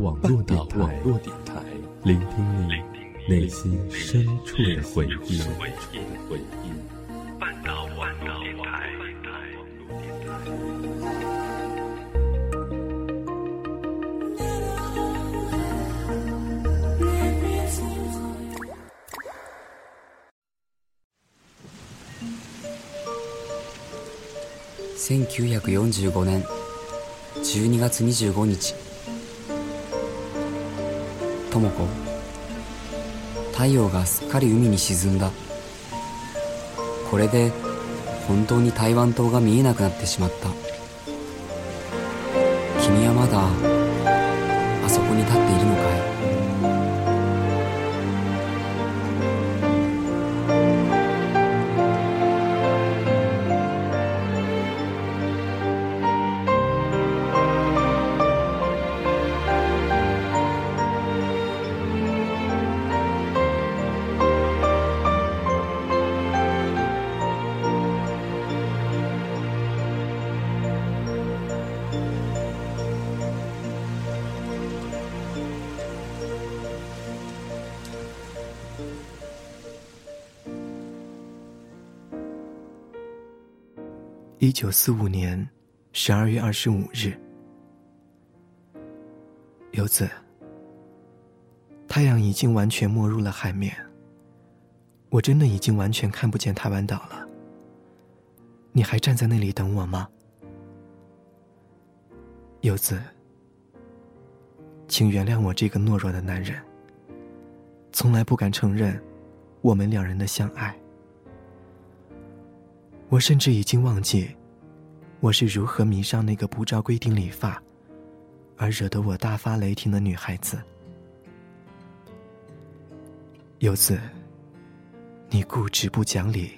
网络电台，聆听你内心深处的回忆。半岛网络电台。1945年12月25日智子。太陽がすっかり海に沈んだ。これで本当に台湾島が見えなくなってしまった。君はまだ一九四五年十二月二十五日，游子，太阳已经完全没入了海面。我真的已经完全看不见台湾岛了。你还站在那里等我吗，游子？请原谅我这个懦弱的男人，从来不敢承认我们两人的相爱。我甚至已经忘记，我是如何迷上那个不照规定理发，而惹得我大发雷霆的女孩子。游子，你固执不讲理，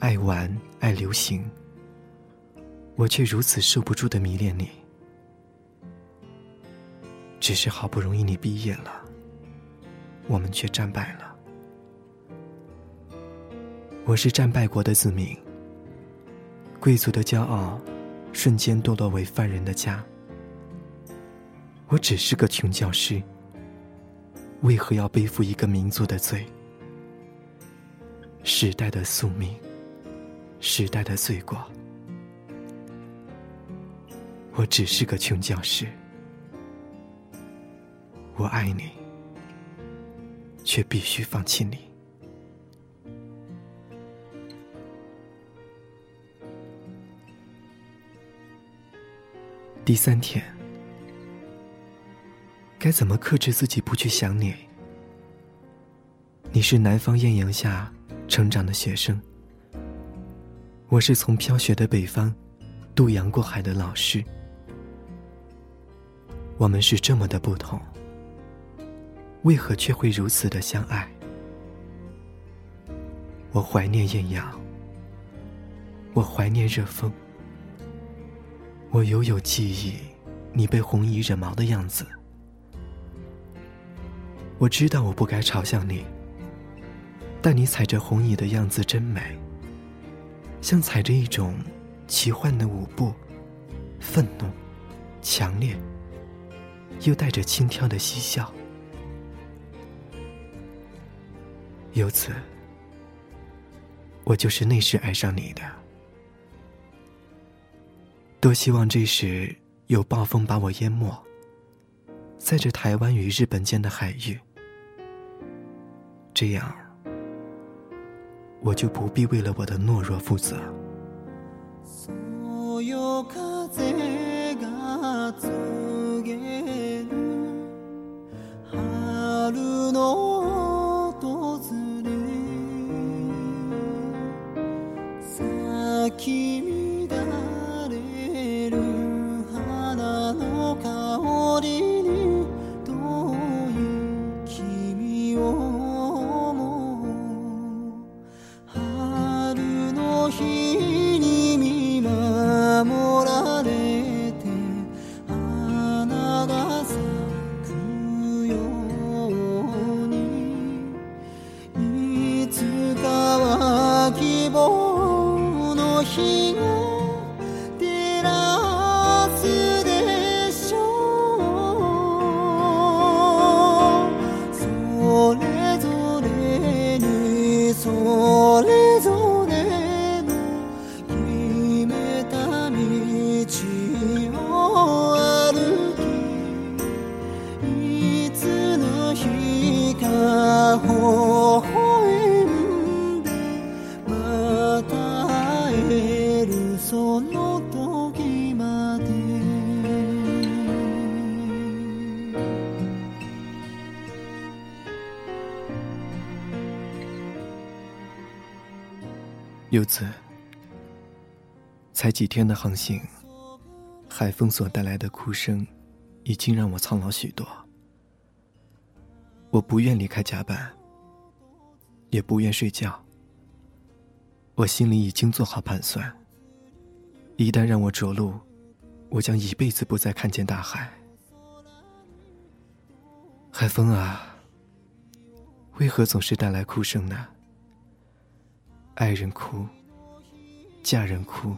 爱玩爱流行，我却如此受不住的迷恋你。只是好不容易你毕业了，我们却战败了。我是战败国的子民，贵族的骄傲，瞬间堕落为犯人的家。我只是个穷教师，为何要背负一个民族的罪？时代的宿命，时代的罪过。我只是个穷教师，我爱你，却必须放弃你。第三天，该怎么克制自己不去想你？你是南方艳阳下成长的学生，我是从飘雪的北方渡洋过海的老师。我们是这么的不同，为何却会如此的相爱？我怀念艳阳，我怀念热风。我犹有记忆，你被红衣惹毛的样子。我知道我不该嘲笑你，但你踩着红衣的样子真美，像踩着一种奇幻的舞步，愤怒、强烈，又带着轻佻的嬉笑。由此，我就是那时爱上你的。多希望这时有暴风把我淹没在这台湾与日本间的海域。这样我就不必为了我的懦弱负责。柚子，才几天的航行，海风所带来的哭声，已经让我苍老许多。我不愿离开甲板，也不愿睡觉。我心里已经做好盘算，一旦让我着陆，我将一辈子不再看见大海。海风啊，为何总是带来哭声呢？爱人哭，嫁人哭，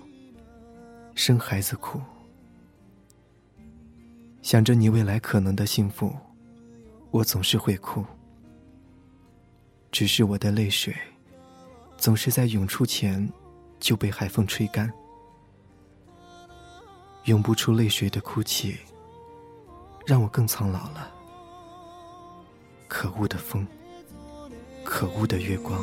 生孩子哭，想着你未来可能的幸福，我总是会哭。只是我的泪水，总是在涌出前就被海风吹干，涌不出泪水的哭泣，让我更苍老了。可恶的风，可恶的月光。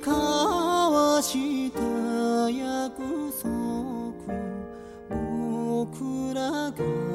交わした約束。僕らが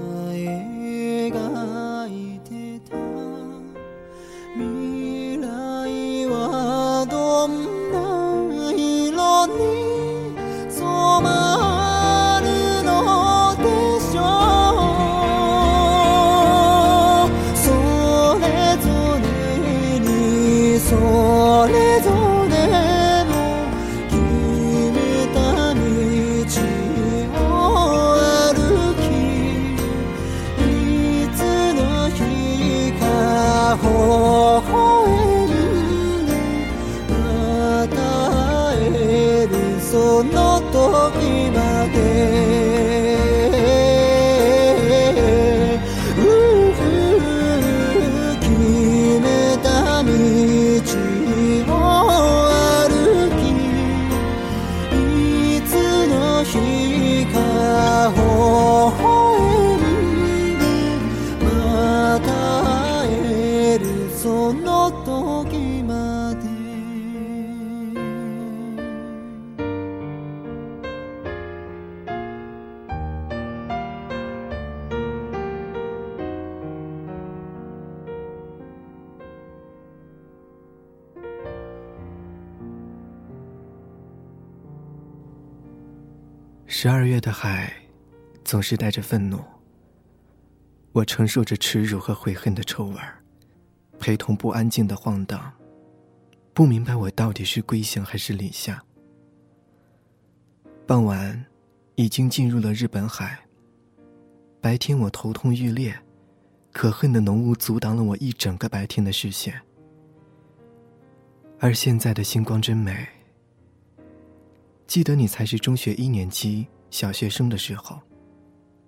十二月的海，总是带着愤怒。我承受着耻辱和悔恨的臭味儿，陪同不安静的晃荡，不明白我到底是归乡还是离乡。傍晚，已经进入了日本海。白天我头痛欲裂，可恨的浓雾阻挡了我一整个白天的视线。而现在的星光真美。记得你才是中学一年级小学生的时候，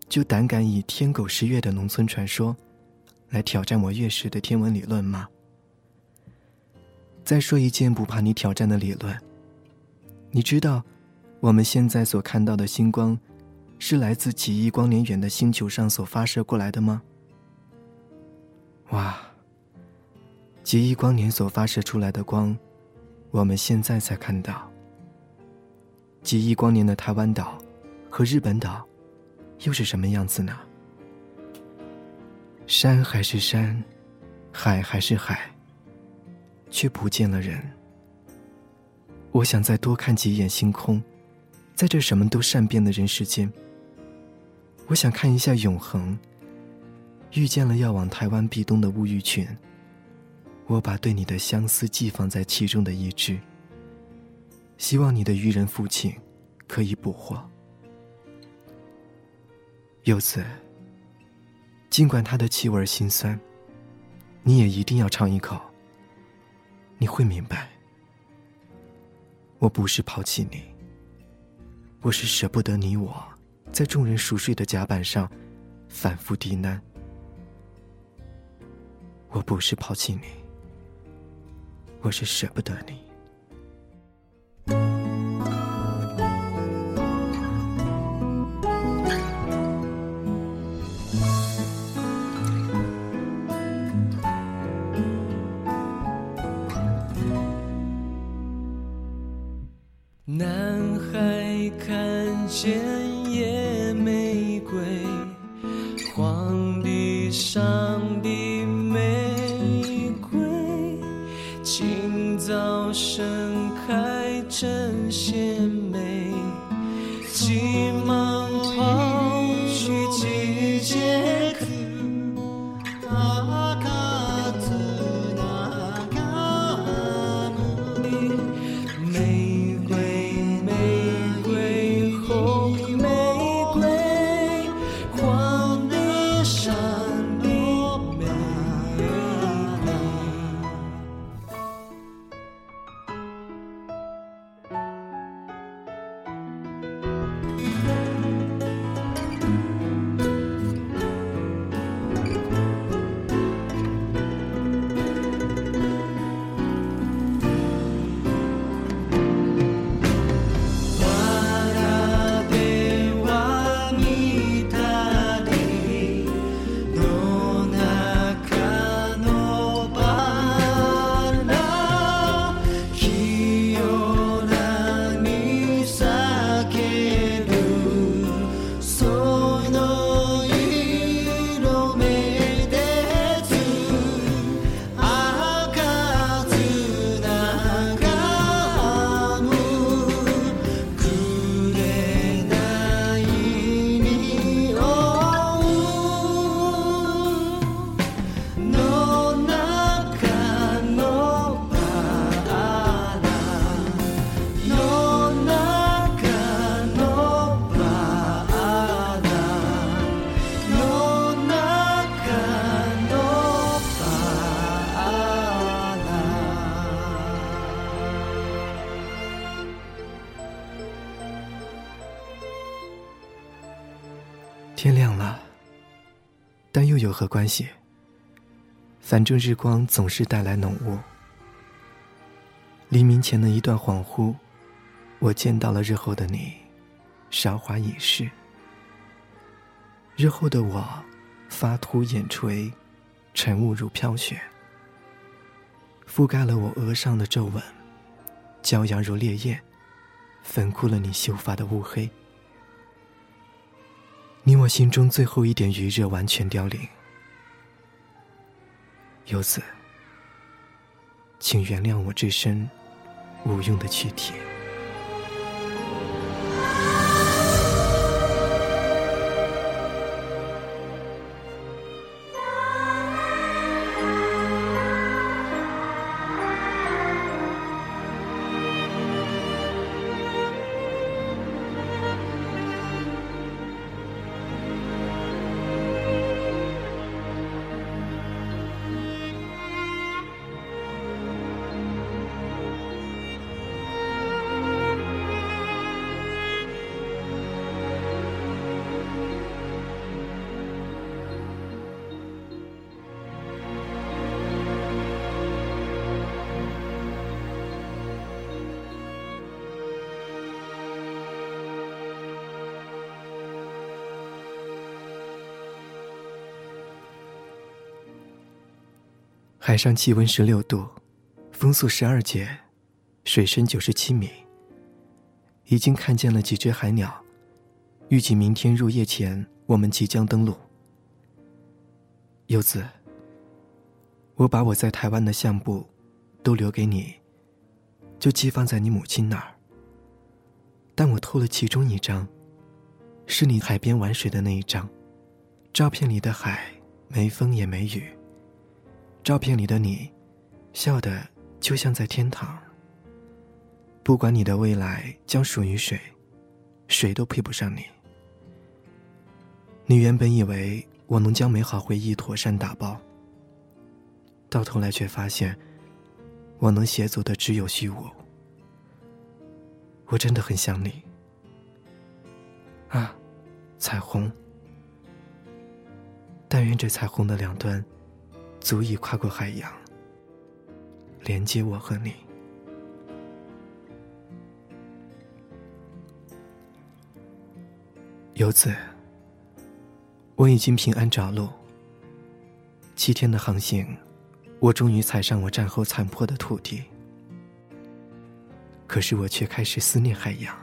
就胆敢以天狗食月的农村传说，来挑战我月食的天文理论吗？再说一件不怕你挑战的理论。你知道，我们现在所看到的星光，是来自几亿光年远的星球上所发射过来的吗？哇！几亿光年所发射出来的光，我们现在才看到。几亿光年的台湾岛和日本岛，又是什么样子呢？山还是山，海还是海，却不见了人。我想再多看几眼星空，在这什么都善变的人世间，我想看一下永恒。遇见了要往台湾避冬的乌鱼群，我把对你的相思寄放在其中的一只。希望你的渔人父亲可以捕获。柚子，尽管它的气味心酸，你也一定要尝一口。你会明白，我不是抛弃你，我是舍不得你我在众人熟睡的甲板上反复低喃。我不是抛弃你，我是舍不得你。盛开针线何关系？反正日光总是带来浓雾。黎明前的一段恍惚，我见到了日后的你，韶华已逝。日后的我，发秃眼垂，晨雾如飘雪，覆盖了我额上的皱纹，骄阳如烈焰，粉枯了你秀发的乌黑。你我心中最后一点余热完全凋零。游子，请原谅我这身无用的躯体。海上气温十六度，风速十二节，水深九十七米。已经看见了几只海鸟，预计明天入夜前，我们即将登陆。柚子，我把我在台湾的相簿都留给你，就寄放在你母亲那儿。但我偷了其中一张，是你海边玩水的那一张，照片里的海没风也没雨。照片里的你，笑得就像在天堂。不管你的未来将属于谁，谁都配不上你。你原本以为我能将美好回忆妥善打包，到头来却发现，我能携走的只有虚无。我真的很想你。啊，彩虹！但愿这彩虹的两端。足以跨过海洋，连接我和你。游子，我已经平安着陆。七天的航行，我终于踩上我战后残破的土地。可是我却开始思念海洋。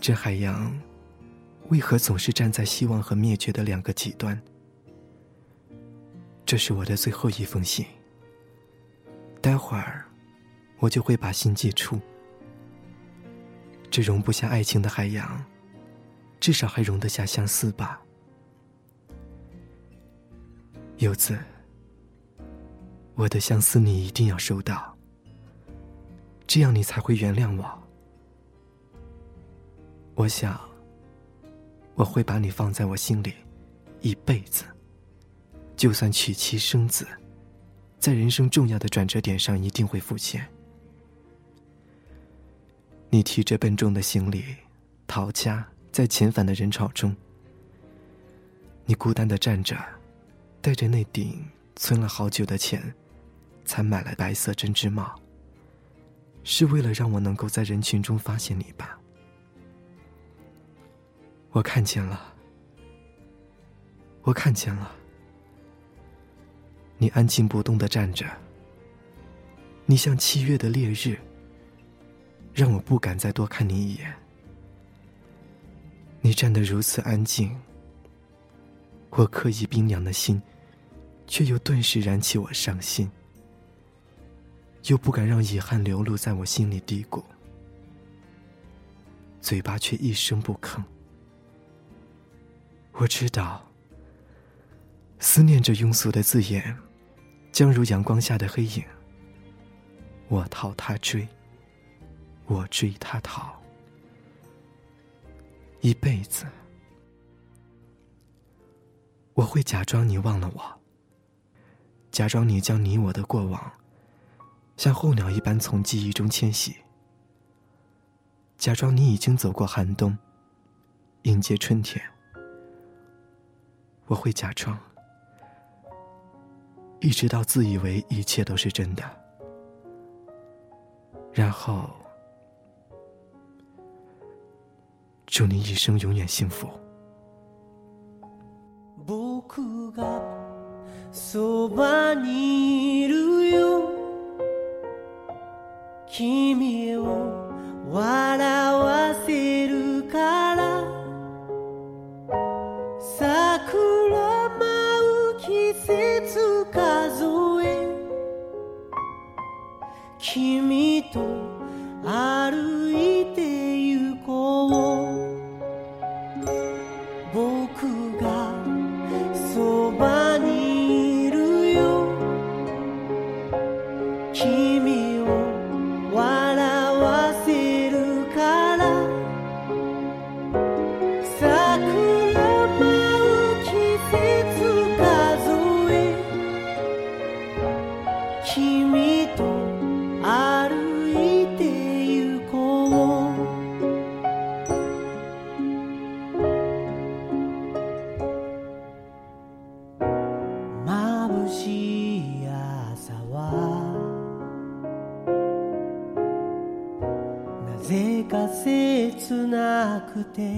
这海洋，为何总是站在希望和灭绝的两个极端？这是我的最后一封信。待会儿，我就会把信寄出。这容不下爱情的海洋，至少还容得下相思吧。游子，我的相思你一定要收到，这样你才会原谅我。我想，我会把你放在我心里一辈子。就算娶妻生子，在人生重要的转折点上一定会浮现。你提着笨重的行李，逃家，在遣返的人潮中，你孤单的站着，戴着那顶存了好久的钱才买来白色针织帽，是为了让我能够在人群中发现你吧？我看见了，我看见了。你安静不动的站着，你像七月的烈日，让我不敢再多看你一眼。你站得如此安静，我刻意冰凉的心，却又顿时燃起我伤心，又不敢让遗憾流露在我心里低谷，嘴巴却一声不吭。我知道，思念着庸俗的字眼。将如阳光下的黑影。我逃他追，我追他逃，一辈子，我会假装你忘了我，假装你将你我的过往，像候鸟一般从记忆中迁徙，假装你已经走过寒冬，迎接春天。我会假装。一直到自以为一切都是真的，然后祝你一生永远幸福。君風が切なくて」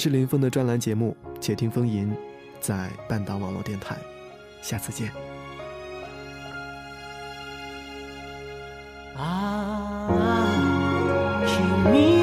是林峰的专栏节目《且听风吟》，在半岛网络电台，下次见。啊，你。